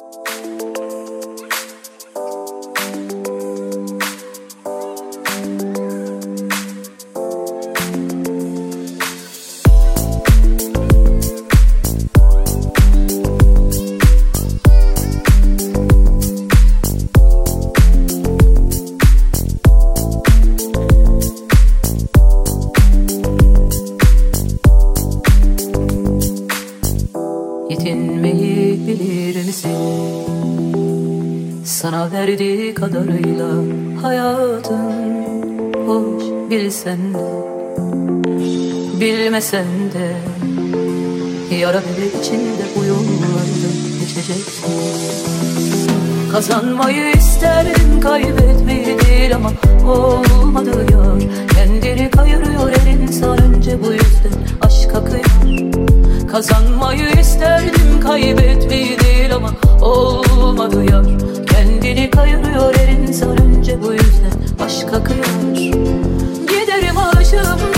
Música sende. Yara bebek içinde bu yollarda Kazanmayı isterim kaybetmeyi değil ama olmadı yar. Kendini kayırıyor her insan önce bu yüzden aşka kıyar Kazanmayı isterdim kaybetmeyi değil ama olmadı yar. Kendini kayırıyor her insan önce bu yüzden aşka kıyar Giderim aşığım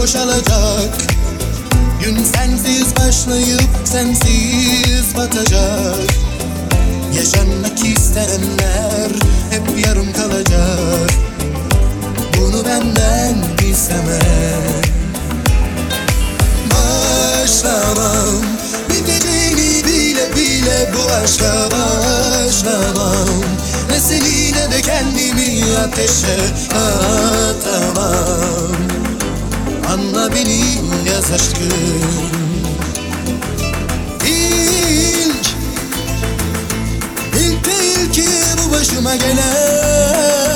boşalacak. Gün sensiz başlayıp sensiz batacak. Yaşanmak isteyenler hep yarım kalacak. Bunu benden isteme. Başlamam. Biteceğini bile bile bu aşka başlamam. Ne seni ne de kendimi ateşe atamam. Anla beni yaz aşkım. İlk İlk de ilki bu başıma gelen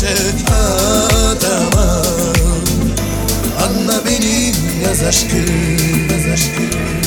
güzel adama Anla benim yaz aşkım, yaz aşkım.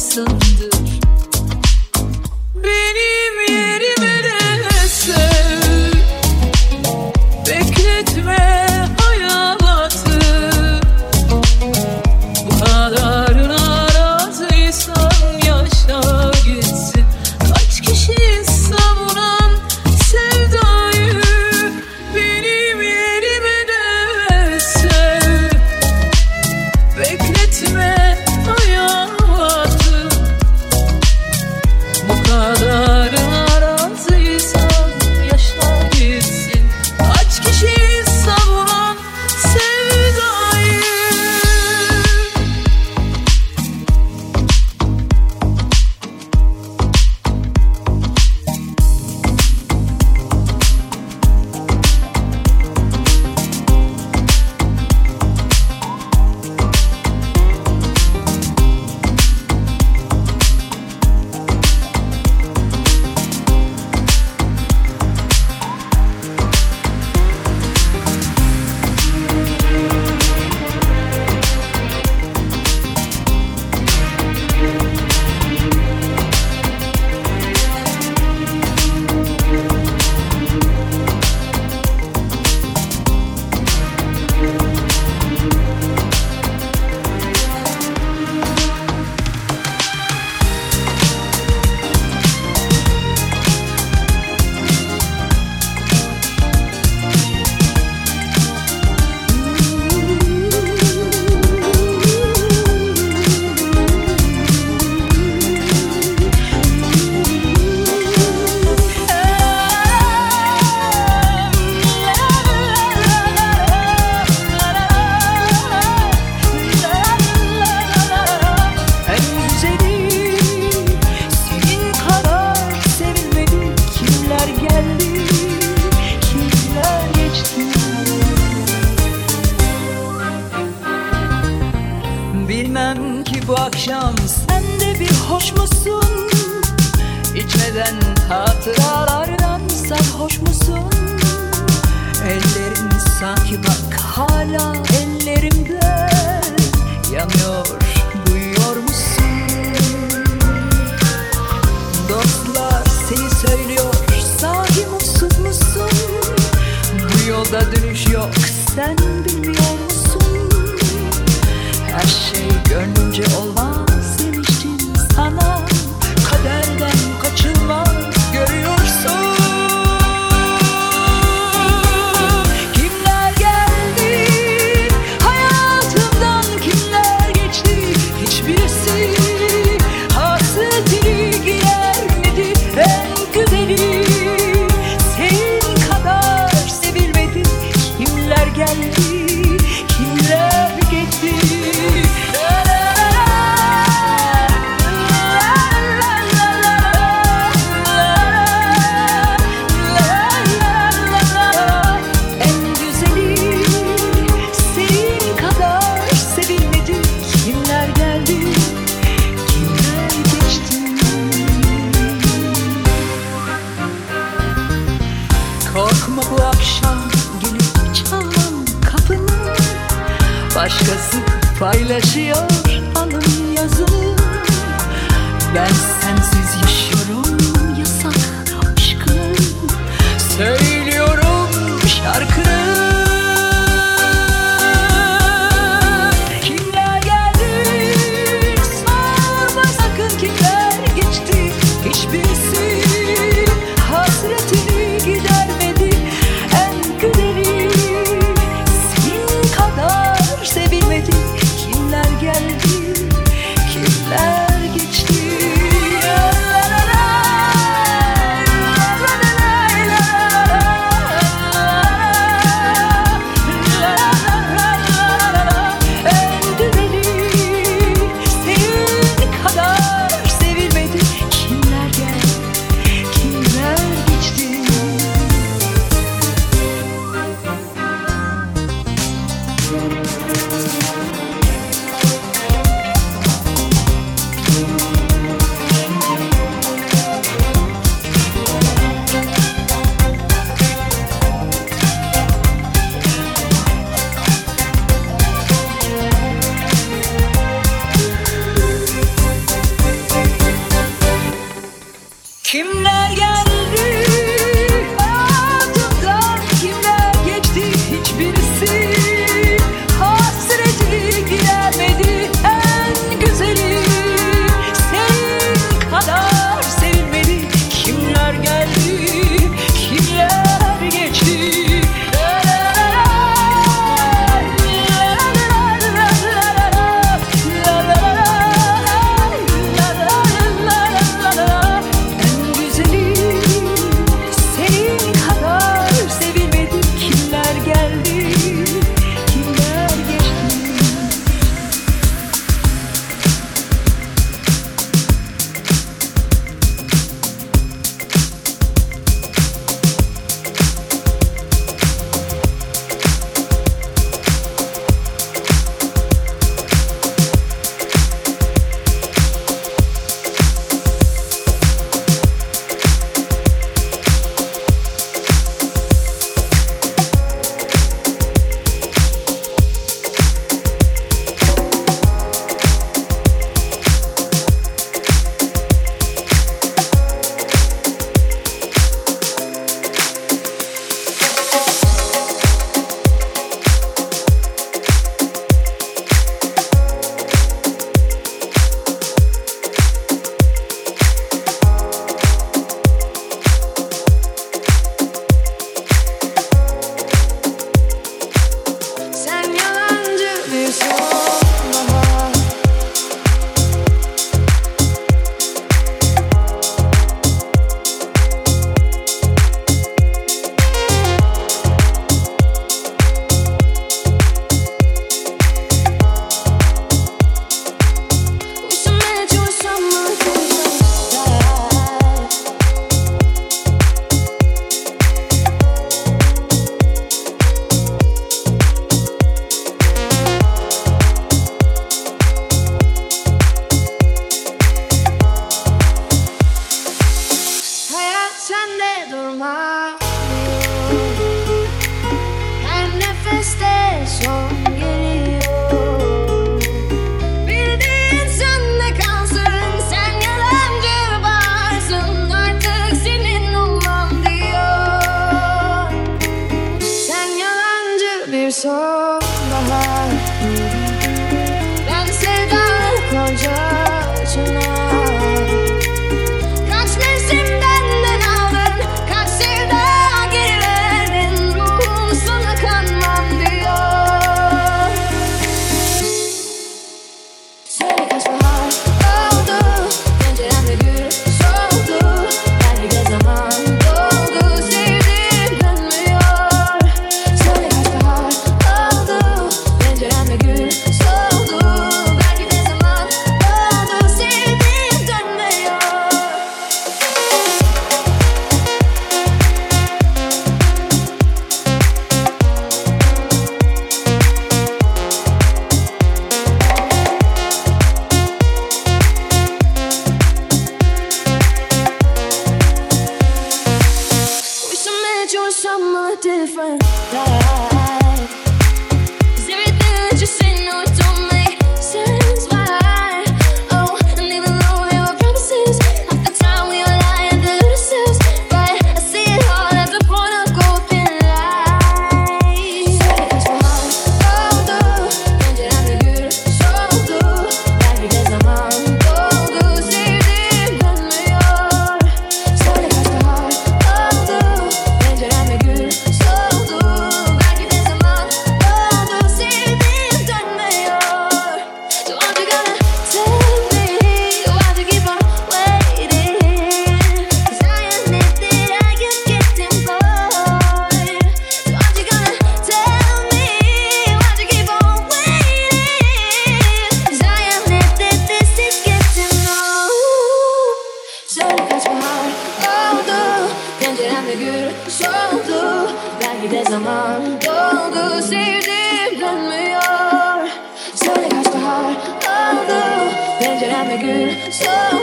so gülüyorum good. So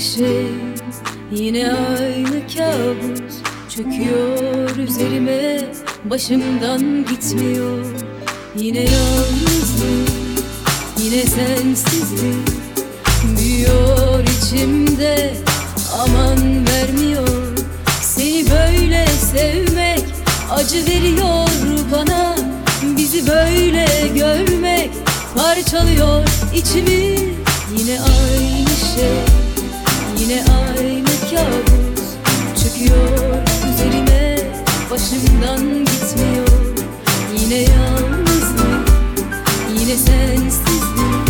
şey Yine aynı kabus Çöküyor üzerime Başımdan gitmiyor. Yine yalnızlık Yine sensizlik Büyüyor içimde. Aman vermiyor Seni böyle sevmek Acı veriyor bana. Bizi böyle görmek Parçalıyor içimi. Yine aynı şey Yine aynı kabus Çöküyor üzerime Başımdan gitmiyor. Yine yalnızlık Yine sensizlik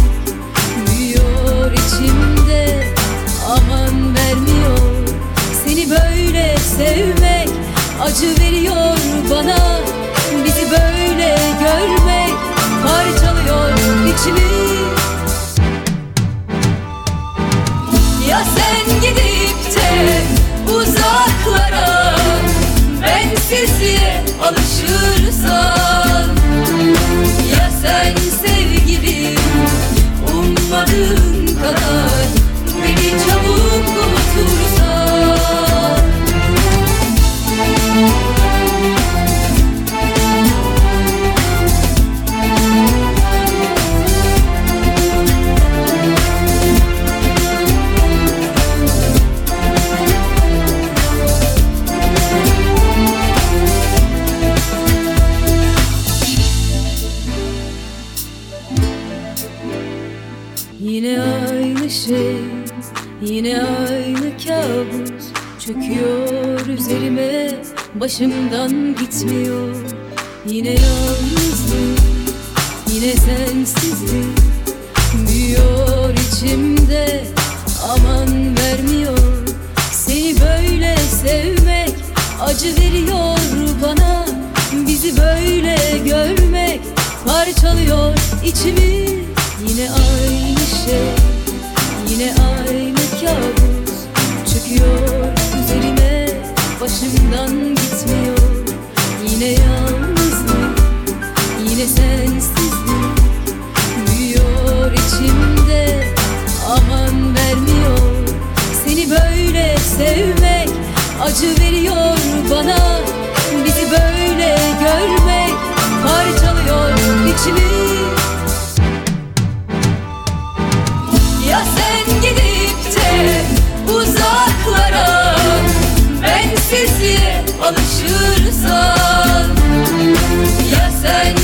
Büyüyor içimde. Aman vermiyor Seni böyle sevmek Acı veriyor bana. Bizi böyle görmek Parçalıyor içimi Ya sen gidip de uzaklara Bensizliğe alışırsan. Ya sen sevgilim ummadığın kadar Beni çabuk Başımdan gitmiyor. Yine yalnızlık Yine sensizlik Büyüyor içimde. Aman vermiyor Seni böyle sevmek Acı veriyor bana. Bizi böyle görmek Parçalıyor içimi. Yine aynı şey Yine aynı kabus Çöküyor üzerime Başımdan gitmiyor. Yine yalnızlık Yine sensizlik Büyüyor içimde Aman vermiyor. Seni böyle sevmek Acı veriyor bana. Bizi böyle görmek Parçalıyor içimi Bensizliğe alışırsan Ya sen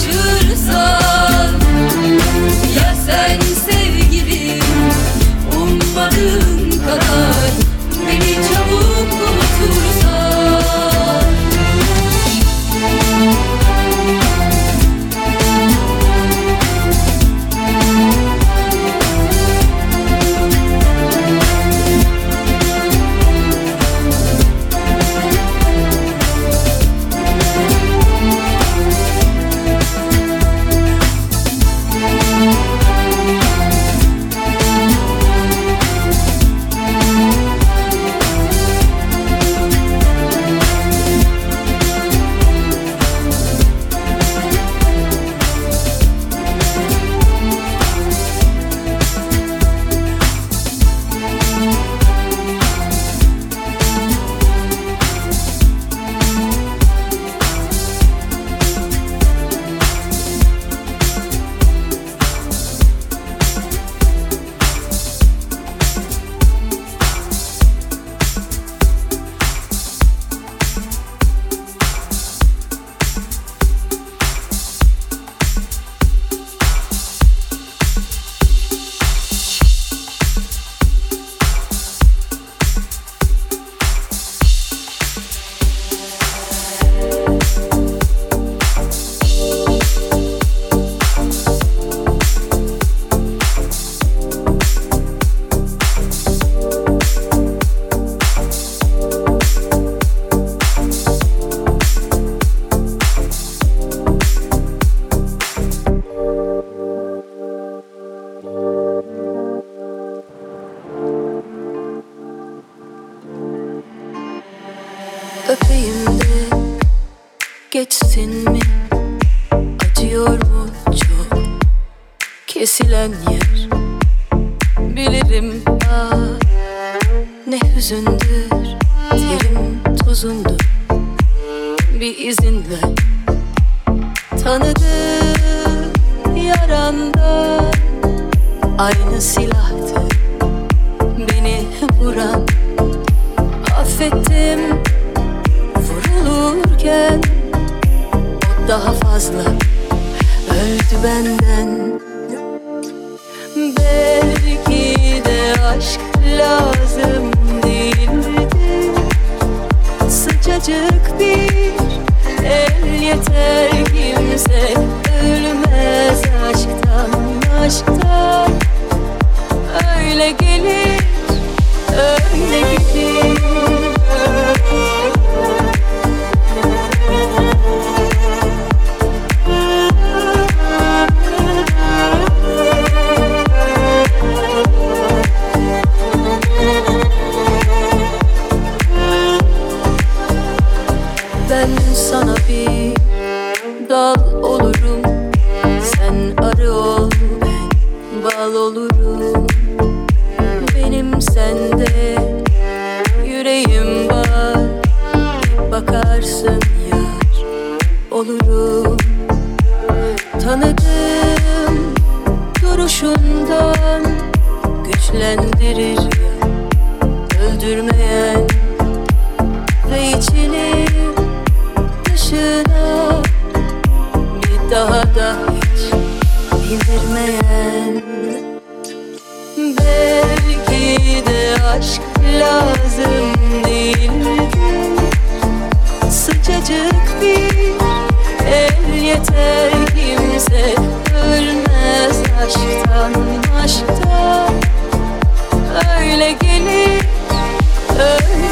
savaşırsan Ya sen geçsin mi? Acıyor mu çok? Kesilen yer. Bilirim ah Ne hüzündür. Terim tuzundur. Bir izin ver Tanıdım yaranda Aynı silahtı. Beni vuran Affettim Vurulurken O daha fazla Öldü benden. Belki de aşk lazım değildi. Sıcacık bir el yeter kimse Ölmez aşktan aşktan Öyle gelir öyle gider lazım değildi sıcacık bir el yeter kimse ölmez aşktan aşktan öyle gelir öyle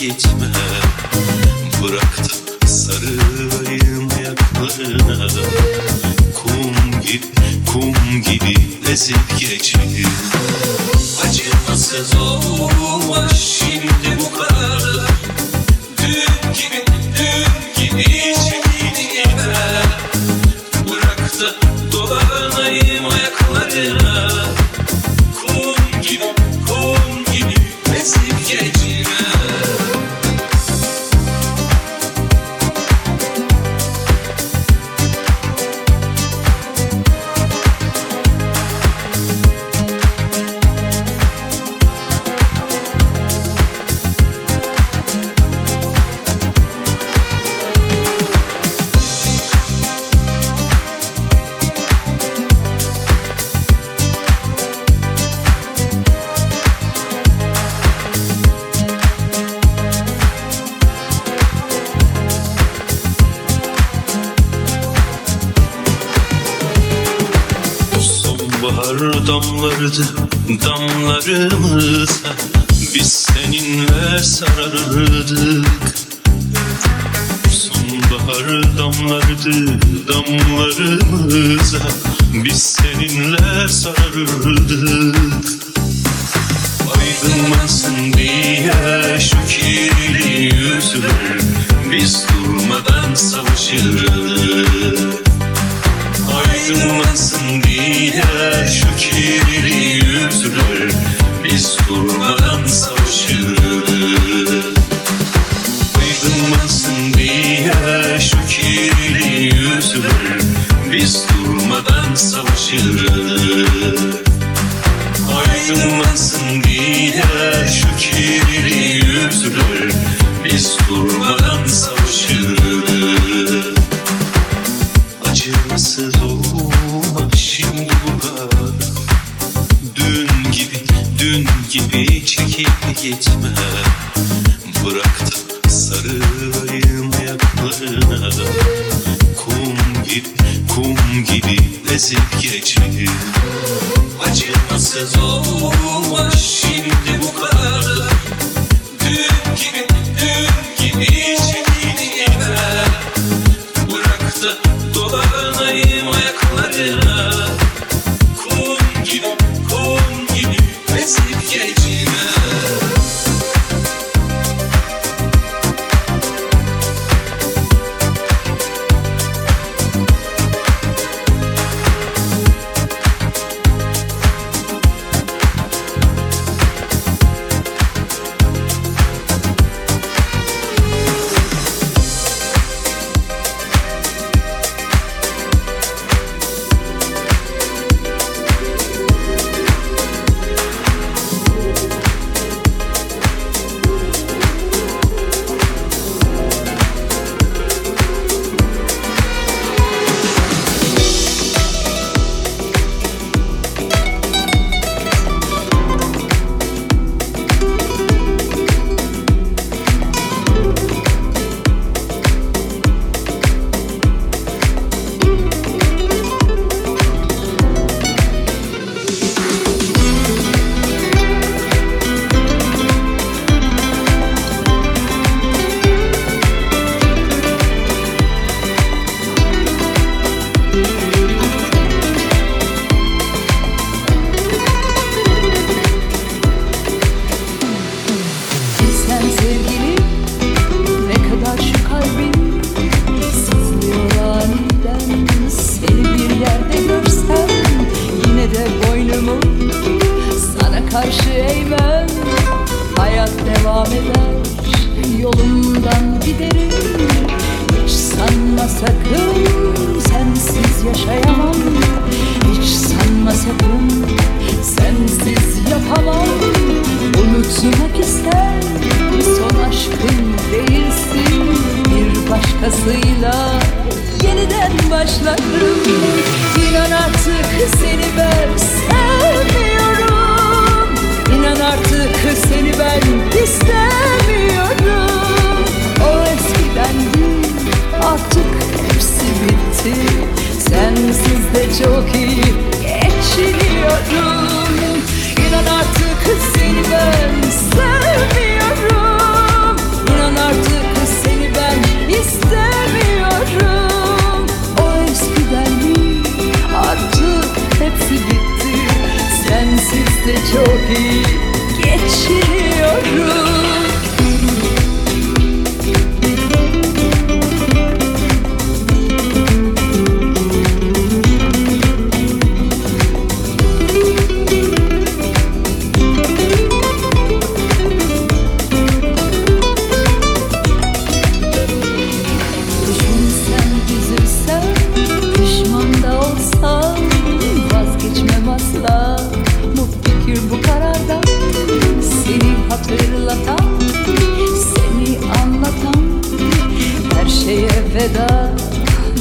gitme Bırak da sarılayım ayaklarına Kum gibi, kum gibi ezip geçir Acımasız olma tudo, visto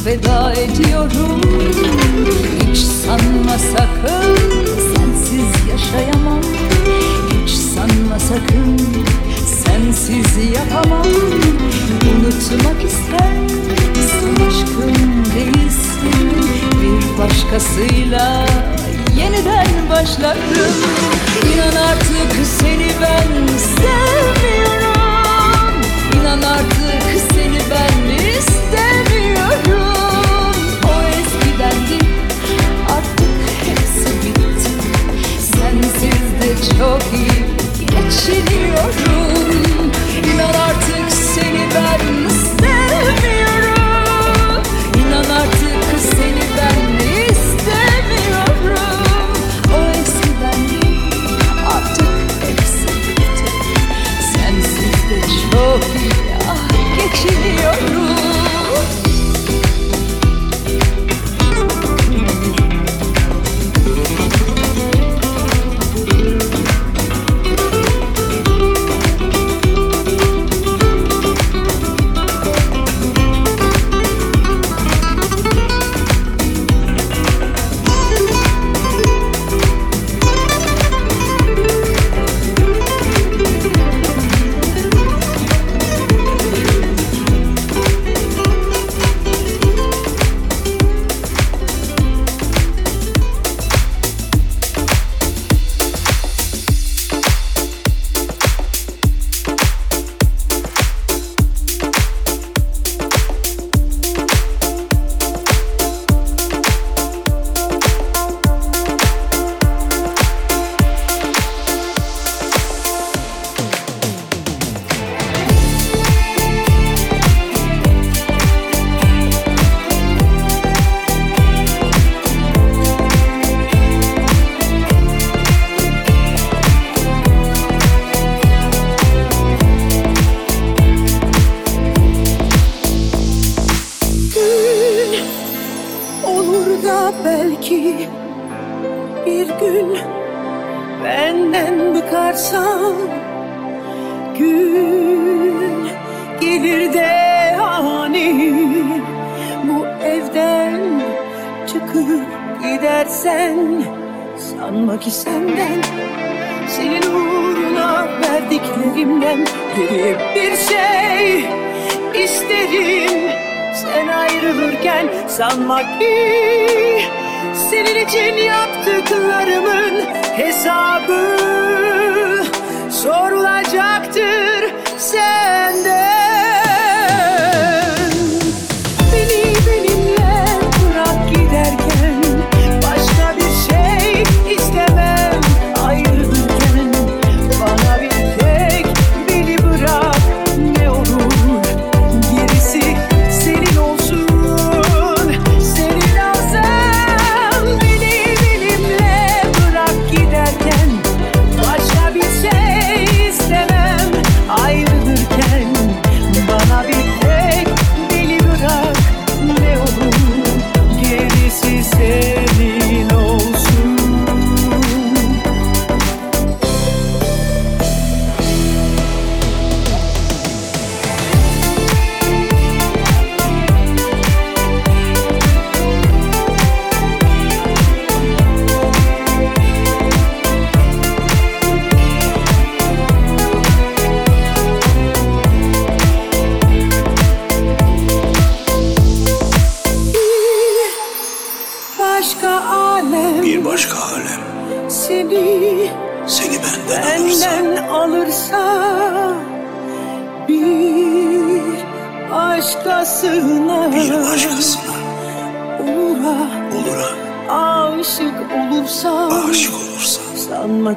feda ediyorum. Hiç sanma sakın sensiz yaşayamam. Hiç sanma sakın sensiz yapamam. Unutmak istersin aşkım değilsin? Bir başkasıyla yeniden başlarım İnan artık seni ben sevmiyorum. İnan artık çok iyi geçiriyorum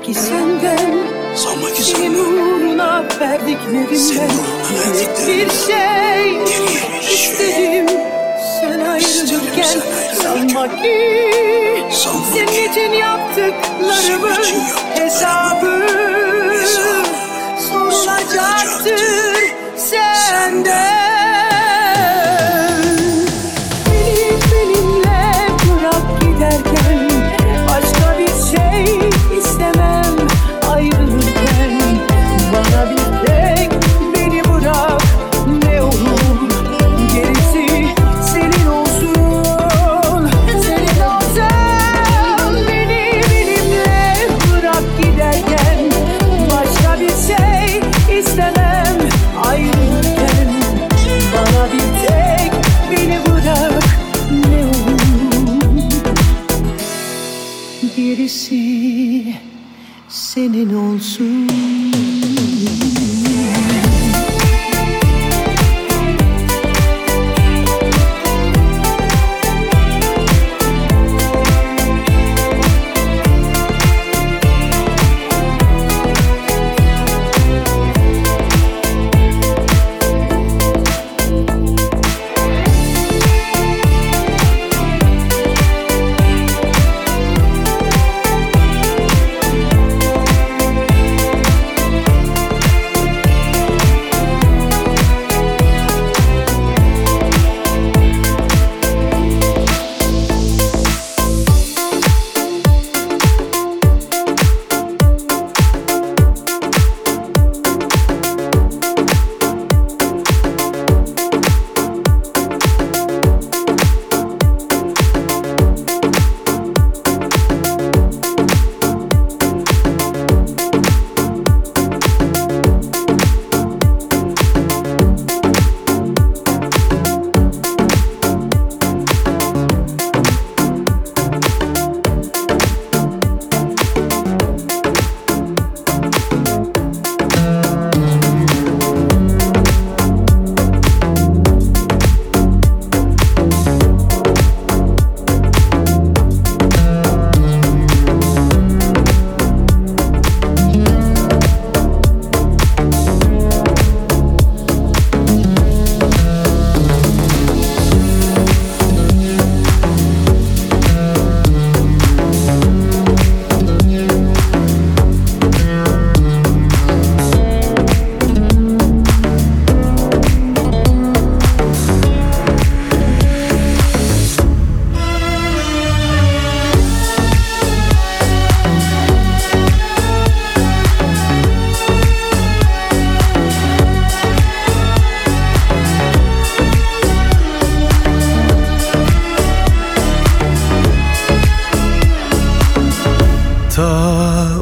sanma ki senden sanma ki senin uğruna verdiklerimden. bir şey, şey. istedim. Sen ayrılırken sanma ki senin için yaptıklarımın hesabı sorulacaktır senden. Senin olsun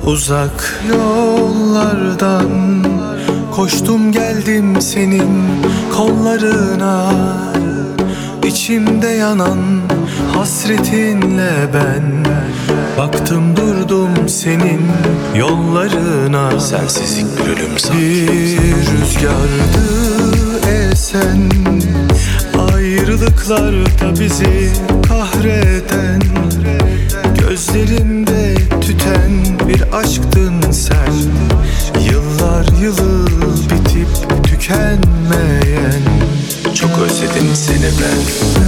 uzak yollardan. Koştum geldim senin kollarına. İçimde yanan hasretinle ben. Baktım durdum senin yollarına. Sensizlik bir ölüm sanki. Bir rüzgardı esen. Ayrılıklarda bizi kahreden. Gözlerimde tüten bir aşktın sen. Yıllar yılı bitip tükenmeyen. Çok özledim seni ben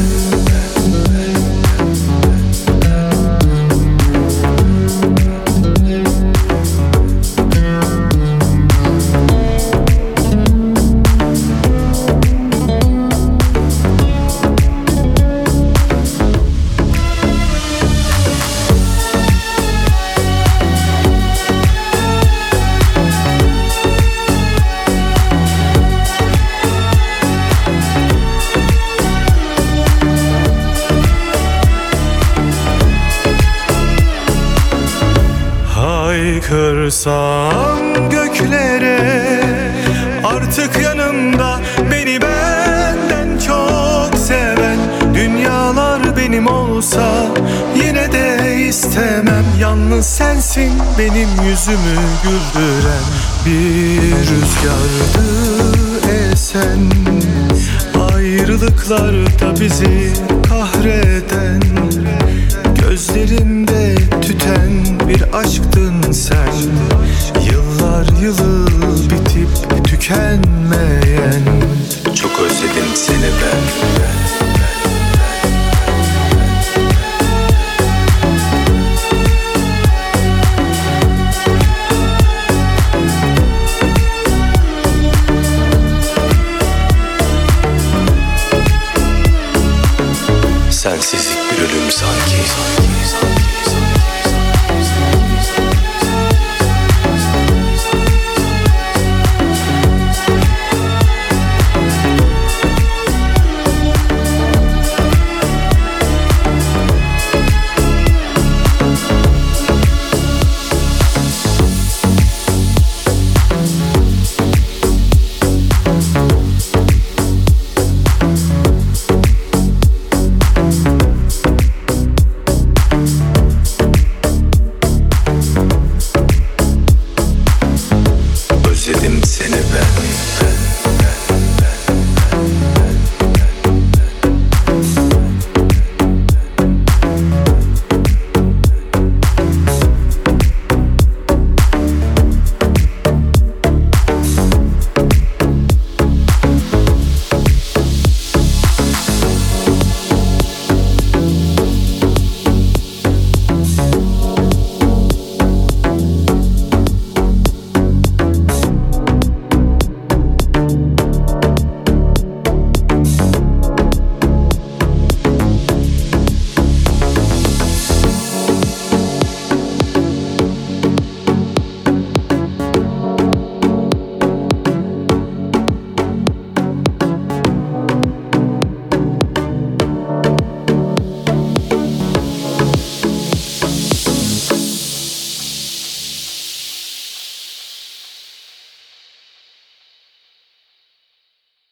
Haykırsam göklere Artık yanımda beni benden çok seven Dünyalar benim olsa yine de istemem. Yalnız sensin benim yüzümü güldüren Bir rüzgardı esen. Ayrılıklarda bizi kahreden tükenmeyen Çok özledim seni ben, ben.